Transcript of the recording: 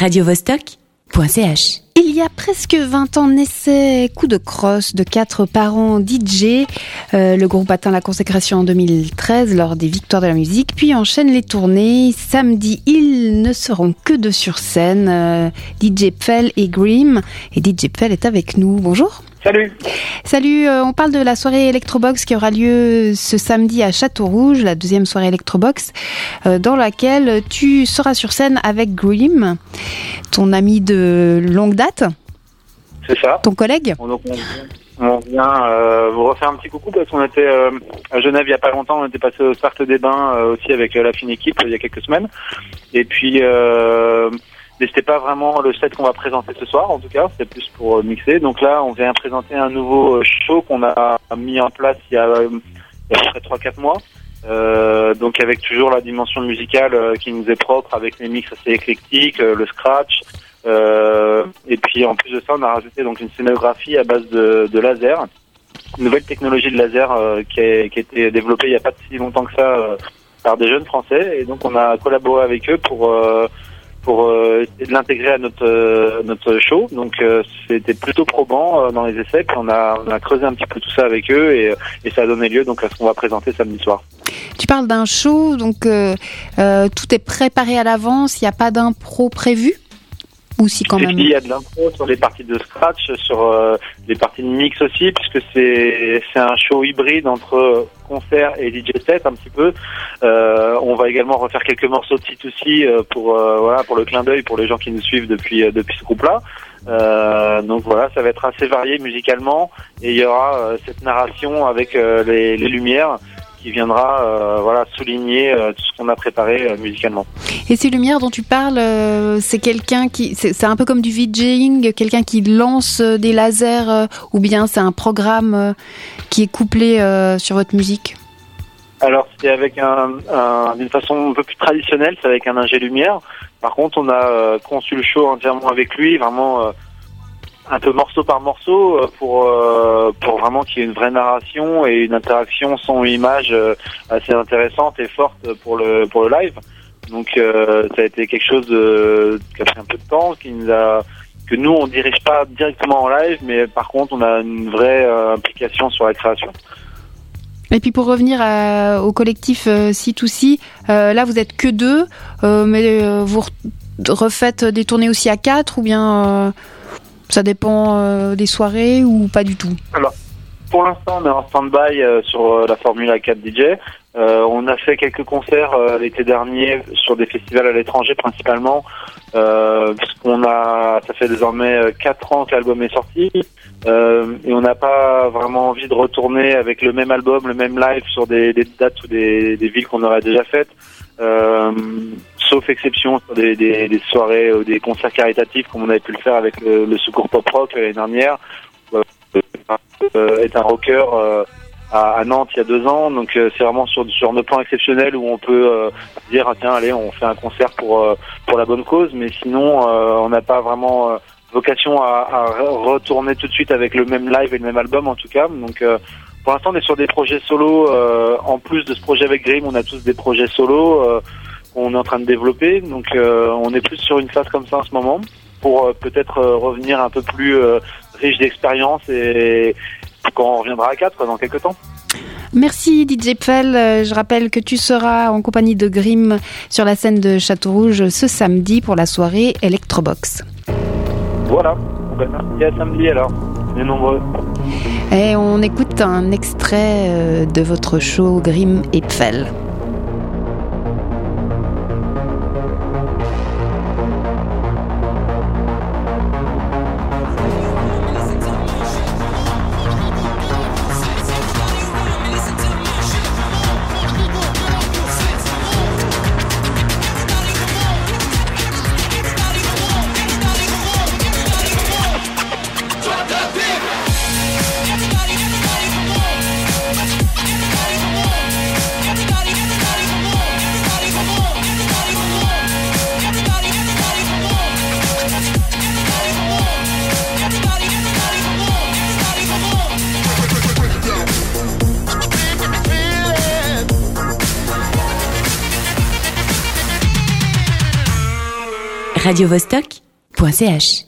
radiovostok.ch. Il y a presque 20 ans naissait Coup de crosse de quatre parents DJ. Euh, le groupe atteint la consécration en 2013 lors des Victoires de la musique, puis enchaîne les tournées. Samedi, ils ne seront que deux sur scène, euh, DJ Pfell et Grim. Et DJ Pfell est avec nous. Bonjour. Salut. Salut, euh, on parle de la soirée Electrobox qui aura lieu ce samedi à Château-Rouge, la deuxième soirée Electrobox, euh, dans laquelle tu seras sur scène avec Grim, ton ami de longue date. C'est ça. Ton collègue on, donc, on, on vient euh, vous refaire un petit coucou parce qu'on était euh, à Genève il y a pas longtemps, on était passé au Start des Bains euh, aussi avec la fine équipe il y a quelques semaines. Et puis mais c'était pas vraiment le set qu'on va présenter ce soir en tout cas, c'était plus pour mixer. Donc là on vient présenter un nouveau show qu'on a mis en place il y a, il y a à peu près 3-4 mois. Euh, donc avec toujours la dimension musicale euh, qui nous est propre avec les mix assez éclectiques, euh, le scratch, euh, et puis en plus de ça on a rajouté donc une scénographie à base de, de laser, une nouvelle technologie de laser euh, qui, a, été développée il n'y a pas si longtemps que ça euh, par des jeunes français et donc on a collaboré avec eux pour pour l'intégrer à notre notre show. Donc c'était plutôt probant dans les essais. Puis on a creusé un petit peu tout ça avec eux et, et ça a donné lieu donc à ce qu'on va présenter samedi soir. Tu parles d'un show, donc tout est préparé à l'avance, il n'y a pas d'impro prévu? Ou si quand Et même puis, il y a de l'impro sur les parties de scratch, sur euh, les parties de mix aussi, puisque c'est c'est un show hybride entre concert et DJ set un petit peu. Euh, on va également refaire quelques morceaux de C2C euh, pour euh, voilà pour le clin d'œil pour les gens qui nous suivent depuis euh, depuis ce groupe-là. Euh, donc voilà, ça va être assez varié musicalement et il y aura euh, cette narration avec euh, les, les lumières qui viendra euh, voilà souligner euh, tout ce qu'on a préparé euh, musicalement. Et ces lumières dont tu parles, c'est quelqu'un qui, c'est un peu comme du VJing, quelqu'un qui lance des lasers, ou bien c'est un programme qui est couplé sur votre musique? Alors c'est avec un, un- d'une façon un peu plus traditionnelle, c'est avec un ingé lumière. Par contre, on a conçu le show entièrement avec lui, vraiment un peu morceau par morceau euh, pour euh, pour vraiment qu'il y ait une vraie narration et une interaction son image euh, assez intéressante et forte pour le pour le live. Donc ça a été quelque chose qui a pris un peu de temps, qui nous a que nous on dirige pas directement en live, mais par contre on a une vraie implication sur la création. Et puis pour revenir au collectif euh, C2C, euh, là vous êtes que deux, mais vous re- refaites des tournées aussi à quatre, ou bien ça dépend euh, des soirées ou pas du tout Pour l'instant, on est en stand-by euh, sur euh, la Formule 4 DJ. On a fait quelques concerts l'été dernier sur des festivals à l'étranger principalement, a, ça fait désormais euh, quatre ans que l'album est sorti, et on n'a pas vraiment envie de retourner avec le même album, le même live sur des, dates ou des, villes qu'on aurait déjà faites, sauf exception des, des, des soirées ou des concerts caritatifs comme on avait pu le faire avec le, le Secours Pop Rock l'année dernière. Euh, est un rocker euh, à, à Nantes il y a deux ans, donc euh, c'est vraiment sur, sur nos plans exceptionnels où on peut euh, dire ah, tiens allez on fait un concert pour euh, pour la bonne cause, mais sinon euh, on n'a pas vraiment vocation à, à re- retourner tout de suite avec le même live et le même album en tout cas. Donc pour l'instant on est sur des projets solo. en plus de ce projet avec Grim, on a tous des projets solo qu'on est en train de développer. Donc euh, on est plus sur une phase comme ça en ce moment pour euh, peut-être euh, revenir un peu plus riche d'expérience et quand on reviendra à 4 dans quelques temps. Merci DJ Pfell. Je rappelle que tu seras en compagnie de Grim sur la scène de Château-Rouge ce samedi pour la soirée Electrobox. Voilà. Bon, ben, merci à samedi alors. On est nombreux. Et on écoute un extrait de votre show Grim et Pfell. radiovostok.ch